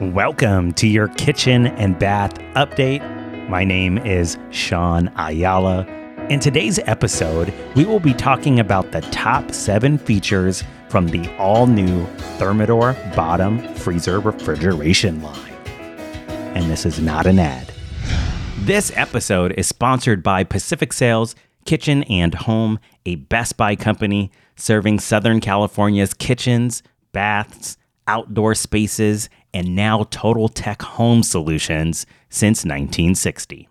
Welcome to your kitchen and bath update. My name is Sean Ayala. In today's episode, we will be talking about the top seven features from the all new Thermador bottom freezer refrigeration line. And this is not an ad. This episode is sponsored by Pacific Sales Kitchen and Home, a Best Buy company serving Southern California's kitchens, baths, outdoor spaces, and now Total Tech home solutions since 1960.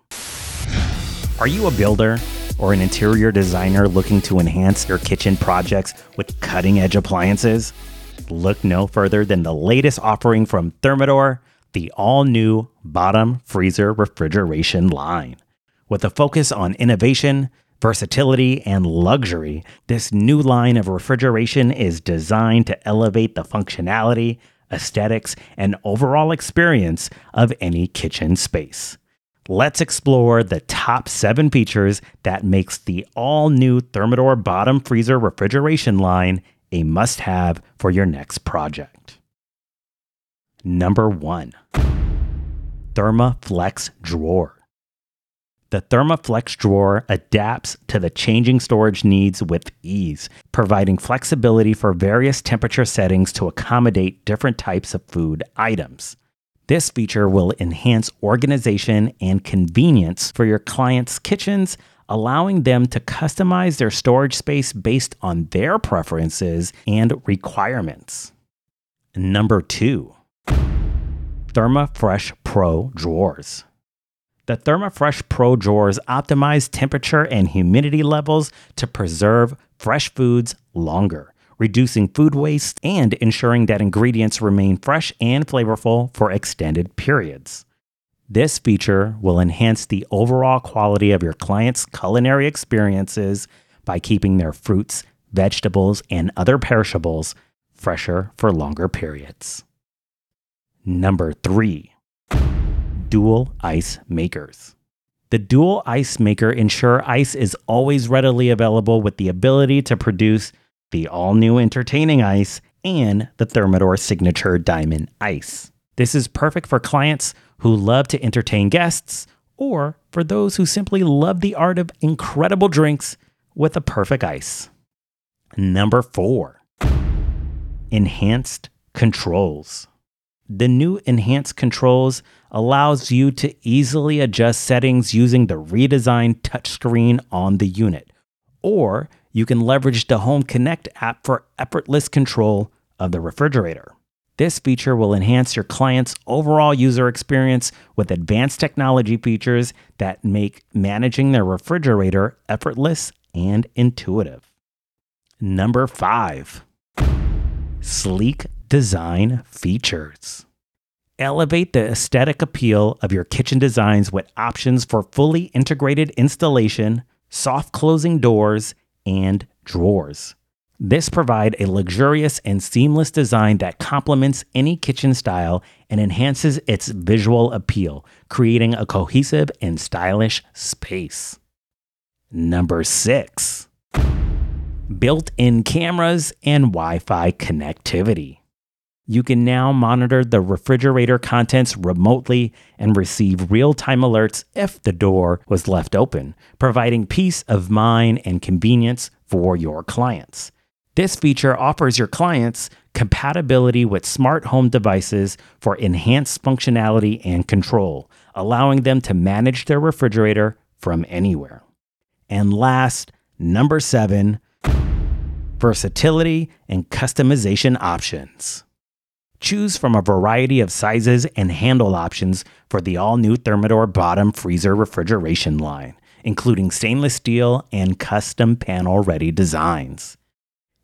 Are you a builder or an interior designer looking to enhance your kitchen projects with cutting edge appliances? Look no further than the latest offering from Thermador, the all new bottom freezer refrigeration line. With a focus on innovation, versatility, and luxury, this new line of refrigeration is designed to elevate the functionality aesthetics, and overall experience of any kitchen space. Let's explore the top seven features that makes the all-new Thermador bottom freezer refrigeration line a must-have for your next project. Number one, ThermaFlex drawer. The ThermaFlex drawer adapts to the changing storage needs with ease, providing flexibility for various temperature settings to accommodate different types of food items. This feature will enhance organization and convenience for your clients' kitchens, allowing them to customize their storage space based on their preferences and requirements. Number two, ThermaFresh Pro drawers. The ThermaFresh Pro drawers optimize temperature and humidity levels to preserve fresh foods longer, reducing food waste and ensuring that ingredients remain fresh and flavorful for extended periods. This feature will enhance the overall quality of your clients' culinary experiences by keeping their fruits, vegetables, and other perishables fresher for longer periods. Number three, dual ice makers. The dual ice maker ensure ice is always readily available with the ability to produce the all new entertaining ice and the Thermador signature diamond ice. This is perfect for clients who love to entertain guests or for those who simply love the art of incredible drinks with a perfect ice. Number 4. Enhanced controls. The new enhanced controls allows you to easily adjust settings using the redesigned touchscreen on the unit. Or you can leverage the Home Connect app for effortless control of the refrigerator. This feature will enhance your client's overall user experience with advanced technology features that make managing their refrigerator effortless and intuitive. Number five, sleek design features. Elevate the aesthetic appeal of your kitchen designs with options for fully integrated installation, soft closing doors, and drawers. This provide a luxurious and seamless design that complements any kitchen style and enhances its visual appeal, creating a cohesive and stylish space. Number 6. Built-in cameras and Wi-Fi connectivity you can now monitor the refrigerator contents remotely and receive real time alerts if the door was left open, providing peace of mind and convenience for your clients. This feature offers your clients compatibility with smart home devices for enhanced functionality and control, allowing them to manage their refrigerator from anywhere. And last, number seven, versatility and customization options. Choose from a variety of sizes and handle options for the all new Thermador bottom freezer refrigeration line, including stainless steel and custom panel ready designs.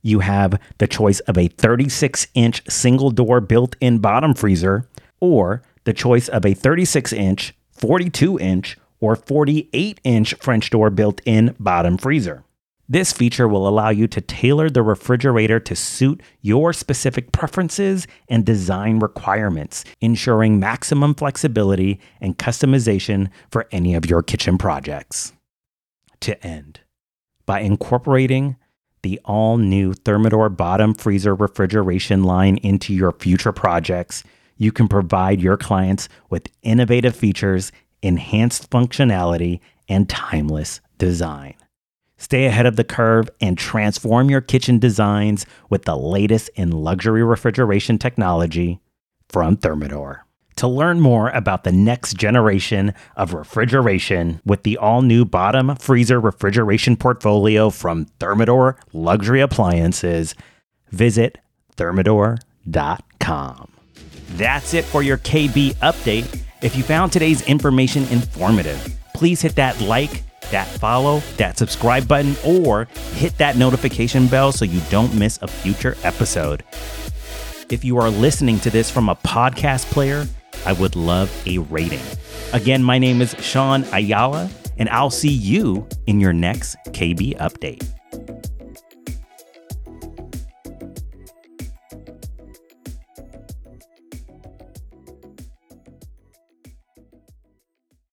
You have the choice of a 36 inch single door built in bottom freezer, or the choice of a 36 inch, 42 inch, or 48 inch French door built in bottom freezer. This feature will allow you to tailor the refrigerator to suit your specific preferences and design requirements, ensuring maximum flexibility and customization for any of your kitchen projects. To end, by incorporating the all new Thermador bottom freezer refrigeration line into your future projects, you can provide your clients with innovative features, enhanced functionality, and timeless design. Stay ahead of the curve and transform your kitchen designs with the latest in luxury refrigeration technology from Thermador. To learn more about the next generation of refrigeration with the all new bottom freezer refrigeration portfolio from Thermador Luxury Appliances, visit thermador.com. That's it for your KB update. If you found today's information informative, please hit that like, that follow, that subscribe button, or hit that notification bell so you don't miss a future episode. If you are listening to this from a podcast player, I would love a rating. Again, my name is Sean Ayala, and I'll see you in your next KB update.